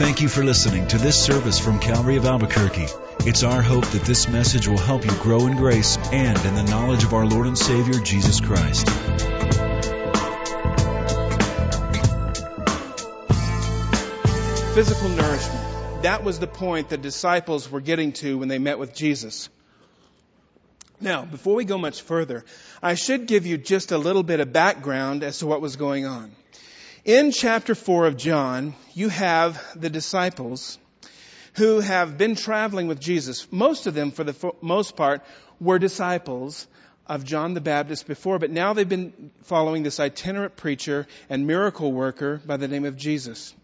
Thank you for listening to this service from Calvary of Albuquerque. It's our hope that this message will help you grow in grace and in the knowledge of our Lord and Savior Jesus Christ. Physical nourishment. That was the point the disciples were getting to when they met with Jesus. Now, before we go much further, I should give you just a little bit of background as to what was going on. In chapter 4 of John, you have the disciples who have been traveling with Jesus. Most of them, for the most part, were disciples of John the Baptist before, but now they've been following this itinerant preacher and miracle worker by the name of Jesus.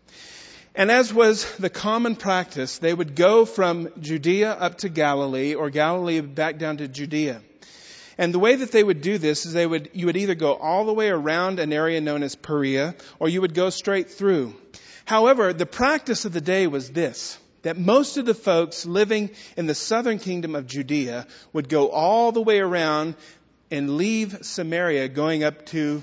And as was the common practice, they would go from Judea up to Galilee or Galilee back down to Judea. And the way that they would do this is they would, you would either go all the way around an area known as Perea, or you would go straight through. However, the practice of the day was this, that most of the folks living in the southern kingdom of Judea would go all the way around and leave Samaria going up to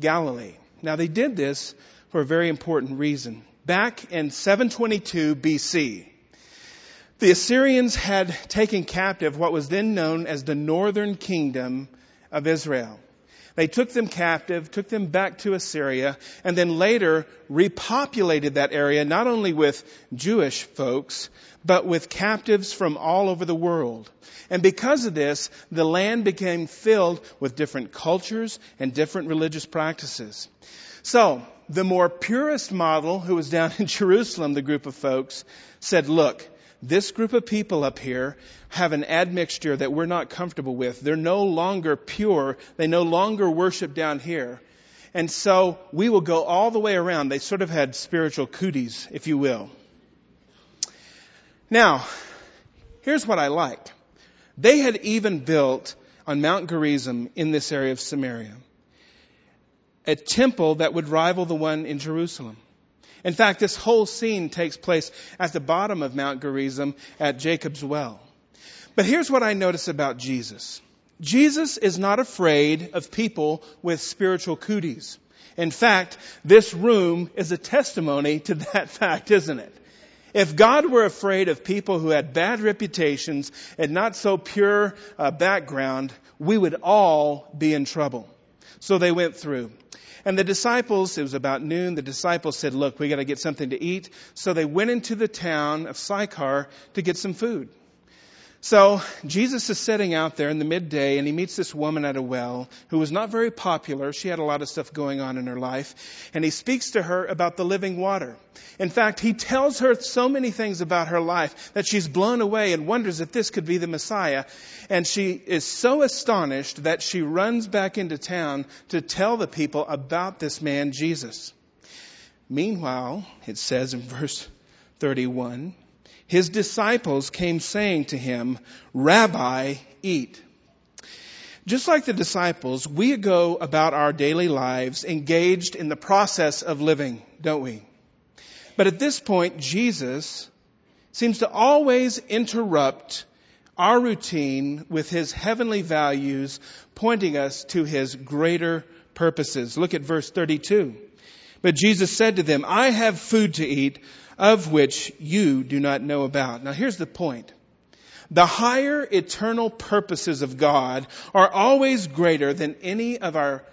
Galilee. Now they did this for a very important reason. Back in 722 BC, the Assyrians had taken captive what was then known as the northern kingdom of Israel. They took them captive, took them back to Assyria, and then later repopulated that area not only with Jewish folks, but with captives from all over the world. And because of this, the land became filled with different cultures and different religious practices. So, the more purist model, who was down in Jerusalem, the group of folks, said, look, this group of people up here have an admixture that we're not comfortable with. They're no longer pure. They no longer worship down here. And so we will go all the way around. They sort of had spiritual cooties, if you will. Now, here's what I like. They had even built on Mount Gerizim in this area of Samaria a temple that would rival the one in Jerusalem. In fact, this whole scene takes place at the bottom of Mount Gerizim at Jacob's well. But here's what I notice about Jesus. Jesus is not afraid of people with spiritual cooties. In fact, this room is a testimony to that fact, isn't it? If God were afraid of people who had bad reputations and not so pure uh, background, we would all be in trouble. So they went through. And the disciples, it was about noon, the disciples said, look, we gotta get something to eat. So they went into the town of Sychar to get some food. So Jesus is sitting out there in the midday and he meets this woman at a well who was not very popular. She had a lot of stuff going on in her life. And he speaks to her about the living water. In fact, he tells her so many things about her life that she's blown away and wonders if this could be the Messiah. And she is so astonished that she runs back into town to tell the people about this man, Jesus. Meanwhile, it says in verse 31, his disciples came saying to him, Rabbi, eat. Just like the disciples, we go about our daily lives engaged in the process of living, don't we? But at this point, Jesus seems to always interrupt our routine with his heavenly values, pointing us to his greater purposes. Look at verse 32. But Jesus said to them, I have food to eat of which you do not know about. Now here's the point. The higher eternal purposes of God are always greater than any of our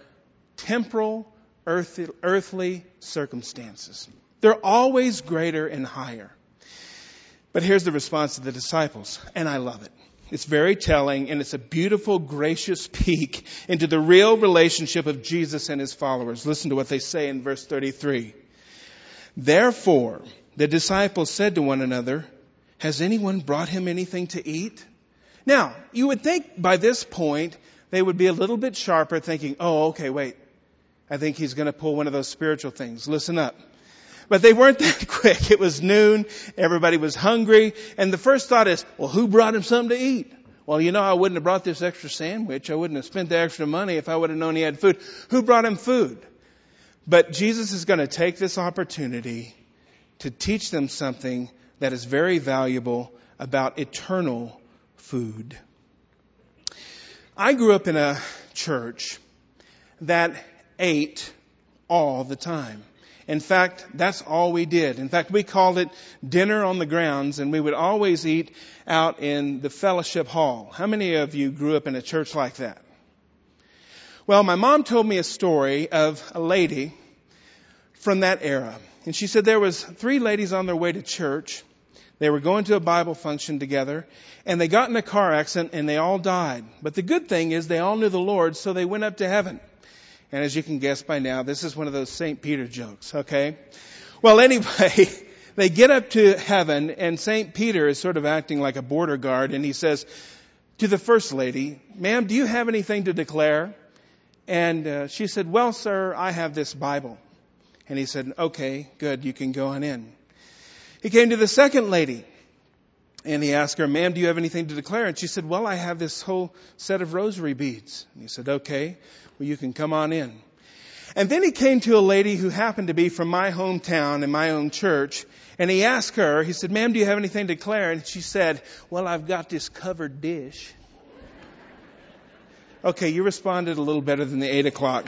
temporal, earthly, circumstances. They're always greater and higher. But here's the response of the disciples, and I love it. It's very telling, and it's a beautiful, gracious peek into the real relationship of Jesus and his followers. Listen to what they say in verse 33. Therefore, the disciples said to one another, Has anyone brought him anything to eat? Now, you would think by this point they would be a little bit sharper thinking, oh, okay, wait. I think he's going to pull one of those spiritual things. Listen up. But they weren't that quick. It was noon. Everybody was hungry. And the first thought is, well, who brought him something to eat? Well, you know, I wouldn't have brought this extra sandwich. I wouldn't have spent the extra money if I would have known he had food. Who brought him food? But Jesus is going to take this opportunity to teach them something that is very valuable about eternal food. I grew up in a church that ate all the time. In fact, that's all we did. In fact, we called it dinner on the grounds and we would always eat out in the fellowship hall. How many of you grew up in a church like that? Well, my mom told me a story of a lady from that era. And she said there was three ladies on their way to church. They were going to a Bible function together and they got in a car accident and they all died. But the good thing is they all knew the Lord, so they went up to heaven. And as you can guess by now, this is one of those St. Peter jokes, okay? Well, anyway, they get up to heaven and St. Peter is sort of acting like a border guard and he says to the first lady, ma'am, do you have anything to declare? And uh, she said, well, sir, I have this Bible. And he said, okay, good, you can go on in. He came to the second lady and he asked her, ma'am, do you have anything to declare? And she said, well, I have this whole set of rosary beads. And he said, okay, well, you can come on in. And then he came to a lady who happened to be from my hometown and my own church. And he asked her, he said, ma'am, do you have anything to declare? And she said, well, I've got this covered dish. Okay, you responded a little better than the eight o'clock.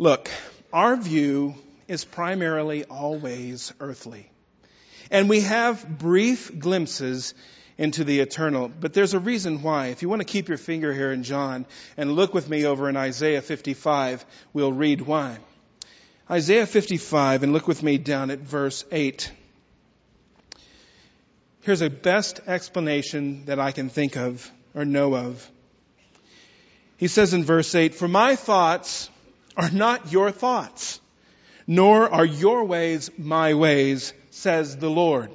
Look, our view is primarily always earthly. And we have brief glimpses into the eternal. But there's a reason why. If you want to keep your finger here in John and look with me over in Isaiah 55, we'll read why. Isaiah 55 and look with me down at verse 8. Here's a best explanation that I can think of or know of. He says in verse 8, For my thoughts are not your thoughts, nor are your ways my ways, says the Lord.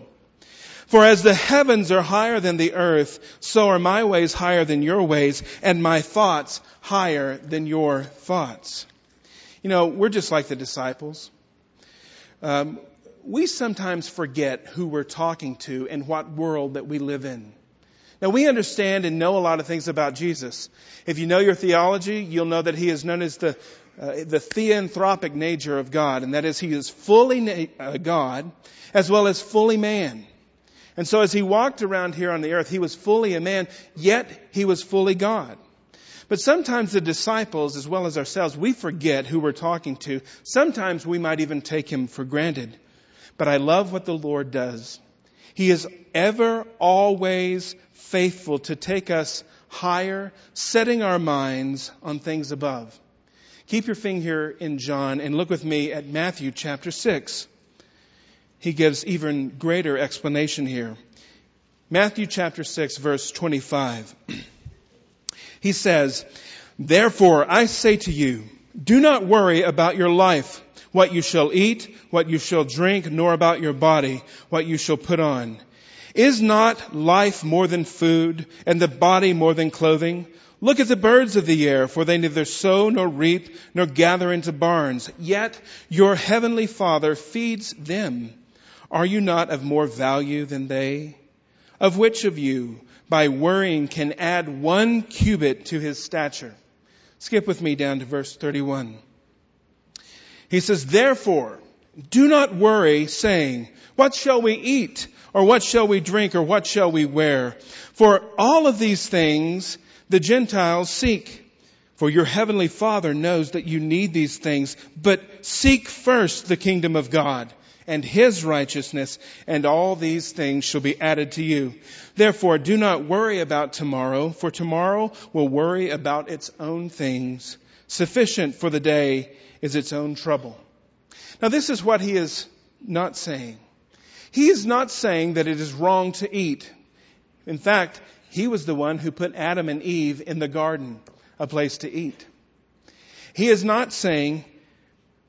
For as the heavens are higher than the earth, so are my ways higher than your ways, and my thoughts higher than your thoughts. You know, we're just like the disciples. Um, we sometimes forget who we're talking to and what world that we live in. Now we understand and know a lot of things about Jesus. If you know your theology, you'll know that he is known as the uh, the theanthropic nature of God, and that is he is fully na- uh, God as well as fully man. And so as he walked around here on the earth, he was fully a man, yet he was fully God. But sometimes the disciples, as well as ourselves, we forget who we're talking to. Sometimes we might even take him for granted. But I love what the Lord does. He is ever, always faithful to take us higher, setting our minds on things above. Keep your finger in John and look with me at Matthew chapter 6. He gives even greater explanation here. Matthew chapter 6 verse 25. He says, Therefore I say to you, do not worry about your life, what you shall eat, what you shall drink, nor about your body, what you shall put on. Is not life more than food, and the body more than clothing? Look at the birds of the air, for they neither sow nor reap nor gather into barns, yet your heavenly Father feeds them. Are you not of more value than they? Of which of you, by worrying, can add one cubit to his stature? Skip with me down to verse 31. He says, therefore, do not worry saying, what shall we eat? Or what shall we drink? Or what shall we wear? For all of these things the Gentiles seek. For your heavenly Father knows that you need these things, but seek first the kingdom of God and his righteousness, and all these things shall be added to you. Therefore, do not worry about tomorrow, for tomorrow will worry about its own things. Sufficient for the day is its own trouble. Now, this is what he is not saying. He is not saying that it is wrong to eat. In fact, he was the one who put Adam and Eve in the garden, a place to eat. He is not saying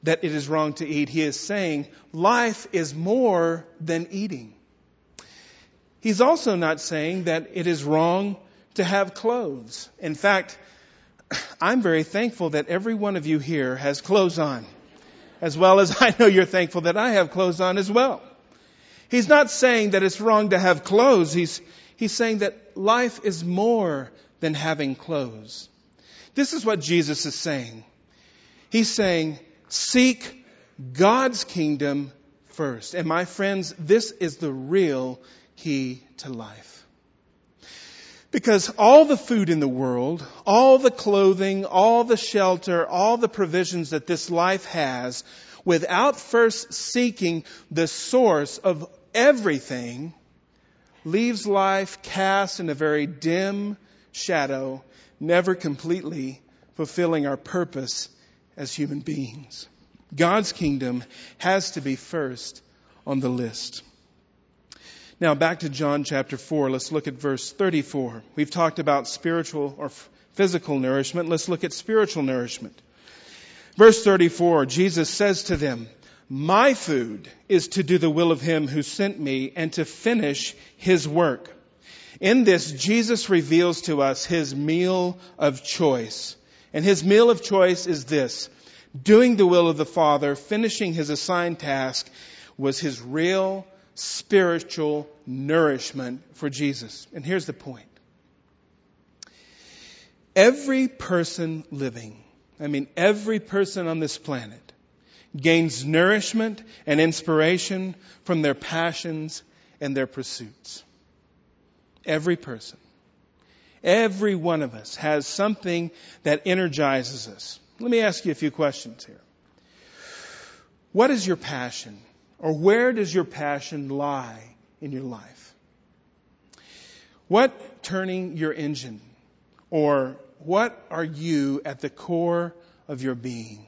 that it is wrong to eat. He is saying life is more than eating. He's also not saying that it is wrong to have clothes. In fact, I'm very thankful that every one of you here has clothes on, as well as I know you're thankful that I have clothes on as well. He's not saying that it's wrong to have clothes. He's, He's saying that life is more than having clothes. This is what Jesus is saying. He's saying, seek God's kingdom first. And my friends, this is the real key to life. Because all the food in the world, all the clothing, all the shelter, all the provisions that this life has, without first seeking the source of everything, leaves life cast in a very dim shadow, never completely fulfilling our purpose as human beings. God's kingdom has to be first on the list. Now back to John chapter 4. Let's look at verse 34. We've talked about spiritual or physical nourishment. Let's look at spiritual nourishment. Verse 34, Jesus says to them, My food is to do the will of him who sent me and to finish his work. In this, Jesus reveals to us his meal of choice. And his meal of choice is this. Doing the will of the Father, finishing his assigned task, was his real spiritual nourishment for Jesus. And here's the point. Every person living, I mean every person on this planet, gains nourishment and inspiration from their passions and their pursuits. Every person. Every one of us has something that energizes us. Let me ask you a few questions here. What is your passion? Or where does your passion lie in your life? What turning your engine? Or what are you at the core of your being?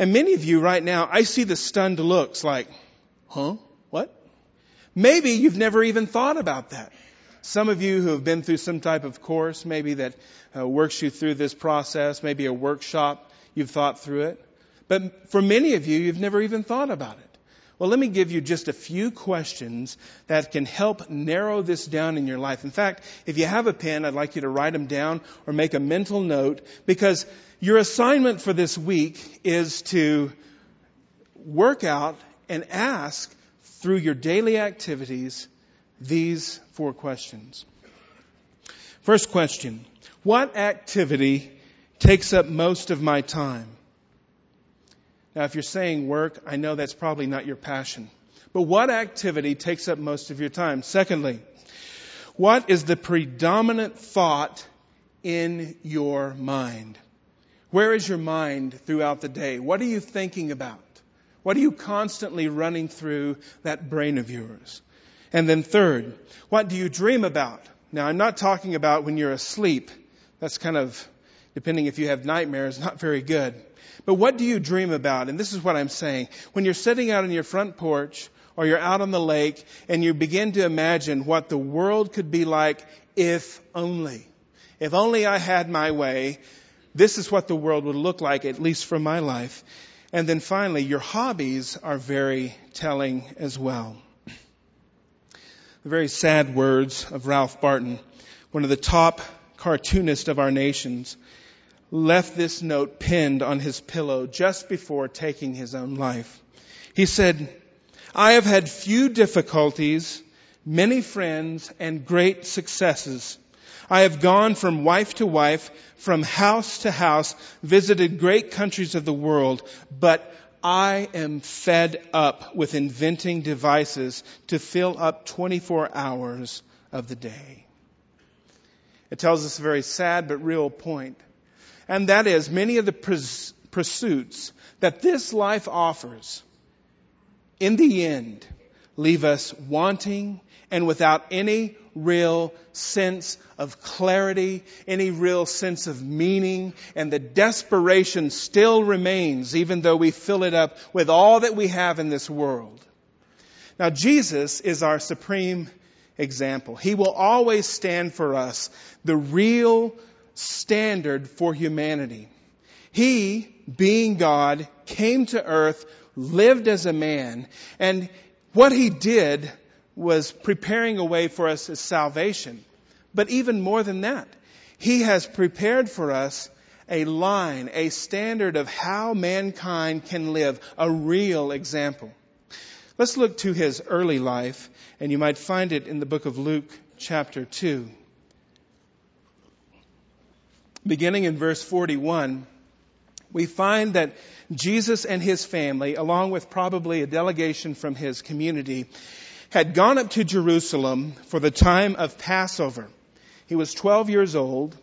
And many of you right now, I see the stunned looks like, huh? What? Maybe you've never even thought about that. Some of you who have been through some type of course, maybe that uh, works you through this process, maybe a workshop, you've thought through it. But for many of you, you've never even thought about it. Well, let me give you just a few questions that can help narrow this down in your life. In fact, if you have a pen, I'd like you to write them down or make a mental note because your assignment for this week is to work out and ask through your daily activities these four questions. First question. What activity takes up most of my time? Now, if you're saying work, I know that's probably not your passion. But what activity takes up most of your time? Secondly, what is the predominant thought in your mind? Where is your mind throughout the day? What are you thinking about? What are you constantly running through that brain of yours? And then third, what do you dream about? Now, I'm not talking about when you're asleep. That's kind of, depending if you have nightmares, not very good. But what do you dream about? And this is what I'm saying. When you're sitting out on your front porch or you're out on the lake and you begin to imagine what the world could be like if only. If only I had my way, this is what the world would look like, at least for my life. And then finally, your hobbies are very telling as well. The very sad words of Ralph Barton, one of the top cartoonists of our nations, left this note pinned on his pillow just before taking his own life. He said, I have had few difficulties, many friends, and great successes. I have gone from wife to wife, from house to house, visited great countries of the world, but I am fed up with inventing devices to fill up 24 hours of the day. It tells us a very sad but real point and that is many of the pursuits that this life offers, in the end, leave us wanting and without any real sense of clarity, any real sense of meaning, and the desperation still remains even though we fill it up with all that we have in this world. Now Jesus is our supreme example. He will always stand for us the real standard for humanity. He, being God, came to earth, lived as a man, and what he did was preparing a way for us as salvation. But even more than that, he has prepared for us a line, a standard of how mankind can live, a real example. Let's look to his early life, and you might find it in the book of Luke, chapter 2 beginning in verse 41, we find that Jesus and his family, along with probably a delegation from his community, had gone up to Jerusalem for the time of Passover. He was 12 years old,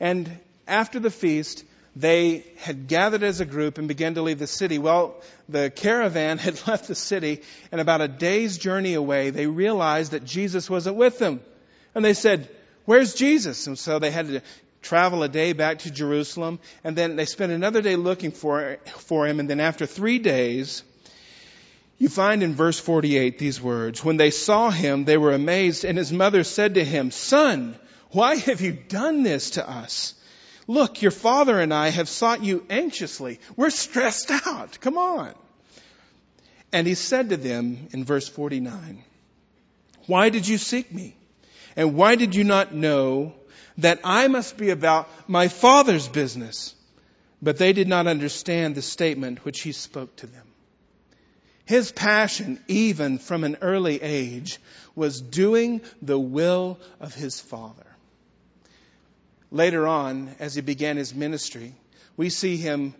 and after the feast, they had gathered as a group and began to leave the city. Well, the caravan had left the city, and about a day's journey away, they realized that Jesus wasn't with them. And they said, Where's Jesus? And so they had to travel a day back to Jerusalem, and then they spend another day looking for, for him, and then after three days, you find in verse 48 these words, When they saw him, they were amazed, and his mother said to him, Son, why have you done this to us? Look, your father and I have sought you anxiously. We're stressed out. Come on. And he said to them in verse 49, Why did you seek me? And why did you not know that I must be about my father's business? But they did not understand the statement which he spoke to them. His passion, even from an early age, was doing the will of his father. Later on, as he began his ministry, we see him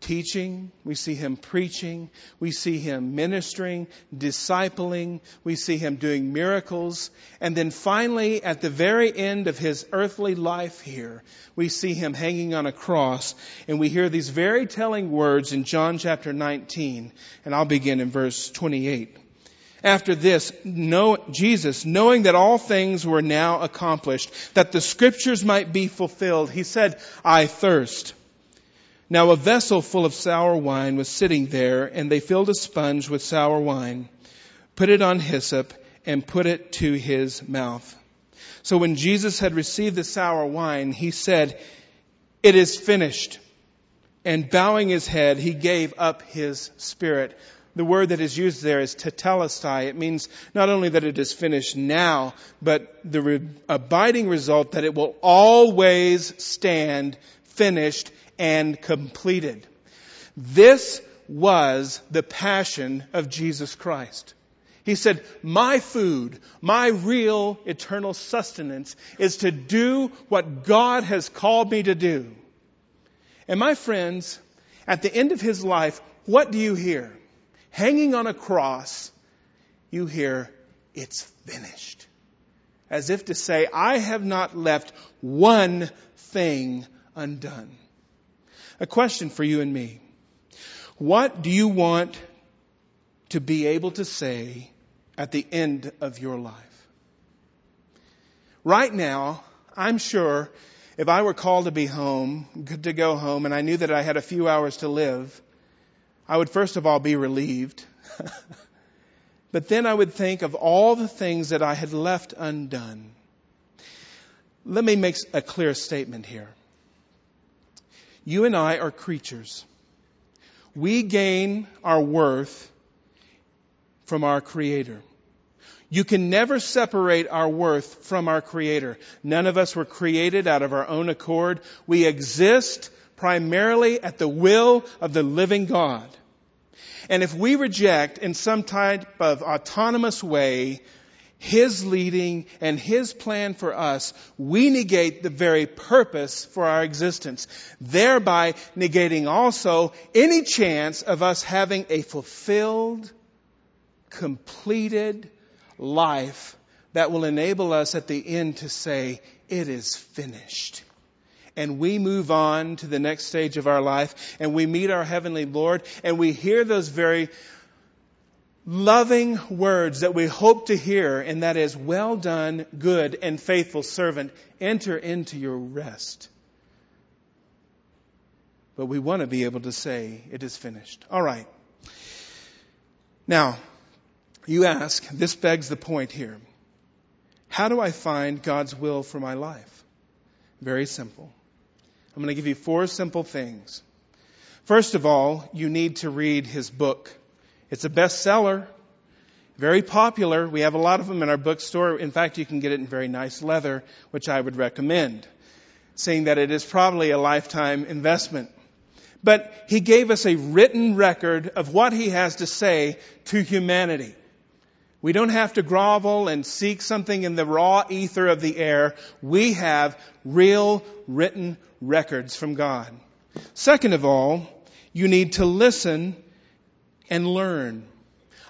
teaching, we see him preaching, we see him ministering, discipling, we see him doing miracles, and then finally, at the very end of his earthly life here, we see him hanging on a cross, and we hear these very telling words in John chapter 19, and I'll begin in verse 28. After this, know, Jesus, knowing that all things were now accomplished, that the scriptures might be fulfilled, he said, I thirst. Now a vessel full of sour wine was sitting there, and they filled a sponge with sour wine, put it on hyssop, and put it to his mouth. So when Jesus had received the sour wine, he said, It is finished. And bowing his head, he gave up his spirit the word that is used there is tetelestai. It means not only that it is finished now, but the re- abiding result that it will always stand finished and completed. This was the passion of Jesus Christ. He said, my food, my real eternal sustenance is to do what God has called me to do. And my friends, at the end of his life, what do you hear? hanging on a cross, you hear, it's finished. As if to say, I have not left one thing undone. A question for you and me. What do you want to be able to say at the end of your life? Right now, I'm sure if I were called to be home, good to go home, and I knew that I had a few hours to live, I would first of all be relieved. but then I would think of all the things that I had left undone. Let me make a clear statement here. You and I are creatures. We gain our worth from our Creator. You can never separate our worth from our Creator. None of us were created out of our own accord. We exist primarily at the will of the living God. And if we reject in some type of autonomous way His leading and His plan for us, we negate the very purpose for our existence, thereby negating also any chance of us having a fulfilled, completed life that will enable us at the end to say, it is finished. And we move on to the next stage of our life and we meet our Heavenly Lord and we hear those very loving words that we hope to hear, and that is, well done, good and faithful servant, enter into your rest. But we want to be able to say, it is finished. All right. Now, you ask, this begs the point here. How do I find God's will for my life? Very simple. I'm going to give you four simple things. First of all, you need to read his book. It's a bestseller, very popular. We have a lot of them in our bookstore. In fact, you can get it in very nice leather, which I would recommend, saying that it is probably a lifetime investment. But he gave us a written record of what he has to say to humanity. We don't have to grovel and seek something in the raw ether of the air. We have real written records from God. Second of all, you need to listen and learn.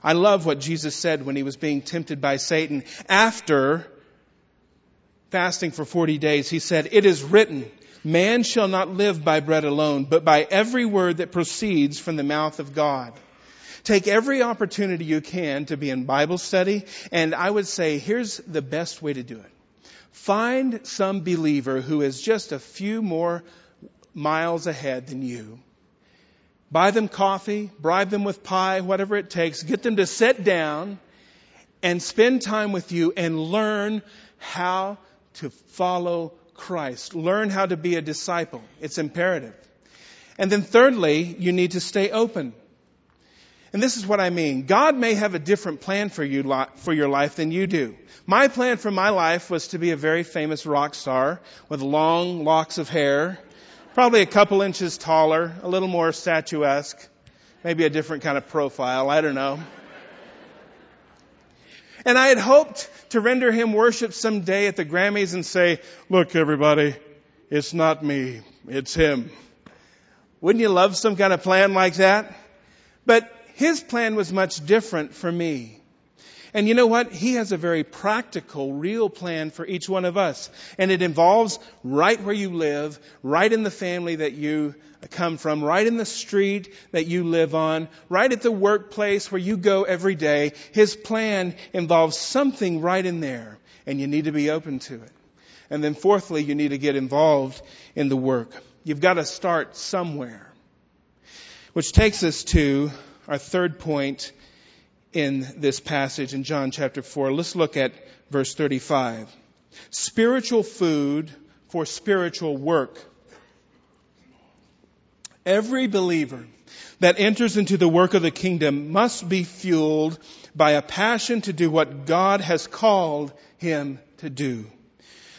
I love what Jesus said when he was being tempted by Satan after fasting for 40 days, he said, It is written, Man shall not live by bread alone, but by every word that proceeds from the mouth of God. Take every opportunity you can to be in Bible study, and I would say here's the best way to do it. Find some believer who is just a few more miles ahead than you. Buy them coffee, bribe them with pie, whatever it takes. Get them to sit down and spend time with you and learn how to follow Christ. Learn how to be a disciple. It's imperative. And then thirdly, you need to stay open. And this is what I mean. God may have a different plan for you, for your life than you do. My plan for my life was to be a very famous rock star with long locks of hair, probably a couple inches taller, a little more statuesque, maybe a different kind of profile, I don't know. And I had hoped to render him worship someday at the Grammys and say, look everybody, it's not me, it's him. Wouldn't you love some kind of plan like that? But his plan was much different for me. And you know what? He has a very practical, real plan for each one of us. And it involves right where you live, right in the family that you come from, right in the street that you live on, right at the workplace where you go every day. His plan involves something right in there. And you need to be open to it. And then fourthly, you need to get involved in the work. You've got to start somewhere. Which takes us to our third point in this passage in John chapter 4. Let's look at verse 35. Spiritual food for spiritual work. Every believer that enters into the work of the kingdom must be fueled by a passion to do what God has called him to do.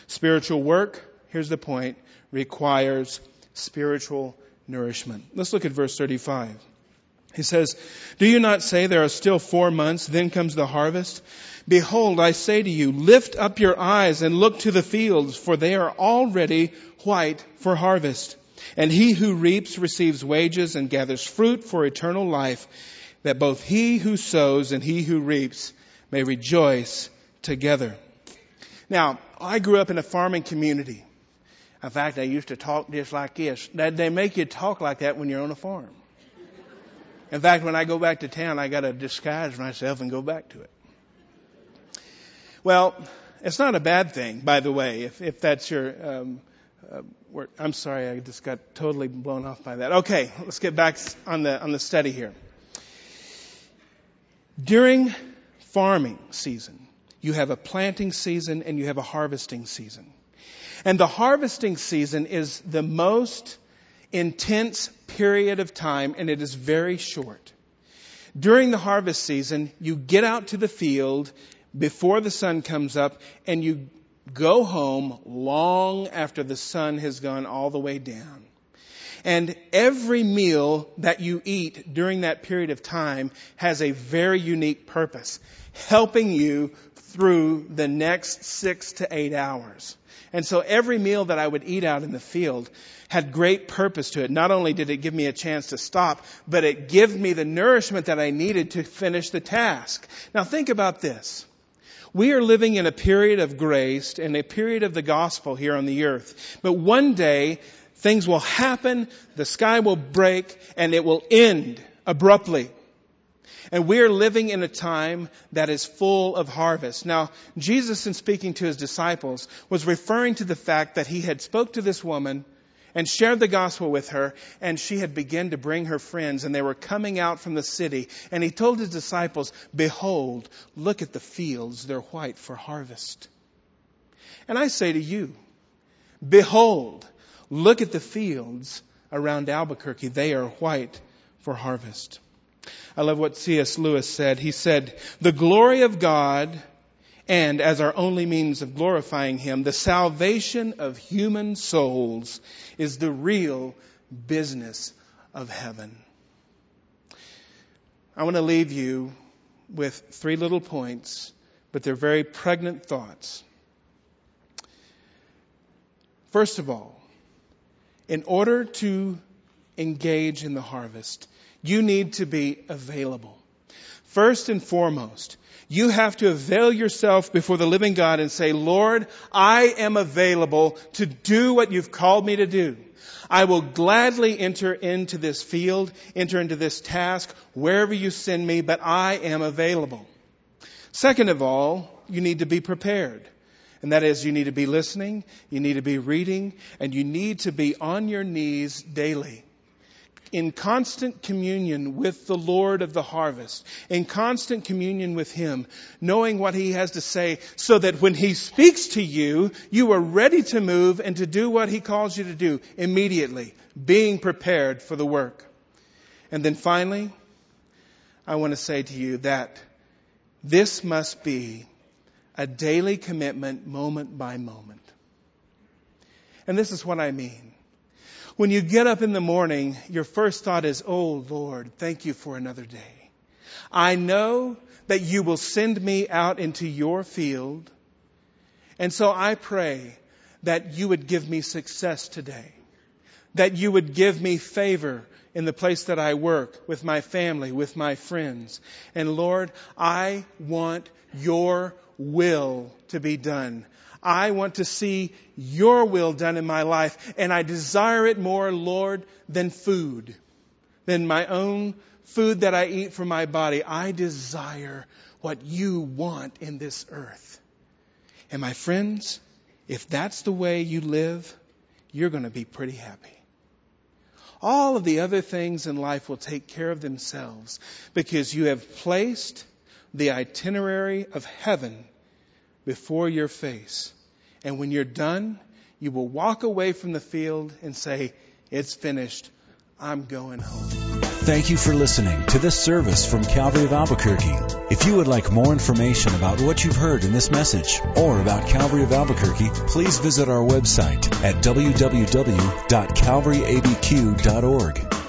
Spiritual work, here's the point, requires spiritual nourishment. Let's look at verse 35. He says, Do you not say there are still four months, then comes the harvest? Behold, I say to you, lift up your eyes and look to the fields, for they are already white for harvest. And he who reaps receives wages and gathers fruit for eternal life, that both he who sows and he who reaps may rejoice together. Now, I grew up in a farming community. In fact, I used to talk just like this. They make you talk like that when you're on a farm. In fact, when I go back to town, I got to disguise myself and go back to it. Well, it's not a bad thing, by the way, if, if that's your. Um, uh, word. I'm sorry, I just got totally blown off by that. Okay, let's get back on the on the study here. During farming season, you have a planting season and you have a harvesting season. And the harvesting season is the most intense period of time and it is very short. During the harvest season, you get out to the field before the sun comes up and you go home long after the sun has gone all the way down. And every meal that you eat during that period of time has a very unique purpose, helping you through the next six to eight hours. And so every meal that I would eat out in the field had great purpose to it. Not only did it give me a chance to stop, but it gave me the nourishment that I needed to finish the task. Now think about this. We are living in a period of grace and a period of the gospel here on the earth. But one day, things will happen, the sky will break, and it will end abruptly. And we are living in a time that is full of harvest. Now, Jesus, in speaking to his disciples, was referring to the fact that he had spoke to this woman and shared the gospel with her, and she had begun to bring her friends, and they were coming out from the city. And he told his disciples, Behold, look at the fields, they're white for harvest. And I say to you, Behold, look at the fields around Albuquerque, they are white for harvest. I love what C.S. Lewis said. He said, The glory of God and as our only means of glorifying Him, the salvation of human souls is the real business of heaven. I want to leave you with three little points, but they're very pregnant thoughts. First of all, in order to engage in the harvest, you need to be available. First and foremost, you have to avail yourself before the living God and say, Lord, I am available to do what you've called me to do. I will gladly enter into this field, enter into this task, wherever you send me, but I am available. Second of all, you need to be prepared. And that is, you need to be listening, you need to be reading, and you need to be on your knees daily in constant communion with the Lord of the harvest, in constant communion with Him, knowing what He has to say, so that when He speaks to you, you are ready to move and to do what He calls you to do immediately, being prepared for the work. And then finally, I want to say to you that this must be a daily commitment moment by moment. And this is what I mean. When you get up in the morning, your first thought is, Oh Lord, thank you for another day. I know that you will send me out into your field. And so I pray that you would give me success today. That you would give me favor in the place that I work, with my family, with my friends. And Lord, I want your will to be done. I want to see your will done in my life, and I desire it more, Lord, than food, than my own food that I eat for my body. I desire what you want in this earth. And my friends, if that's the way you live, you're going to be pretty happy. All of the other things in life will take care of themselves because you have placed the itinerary of heaven before your face. And when you're done, you will walk away from the field and say, It's finished. I'm going home. Thank you for listening to this service from Calvary of Albuquerque. If you would like more information about what you've heard in this message or about Calvary of Albuquerque, please visit our website at www.calvaryabq.org.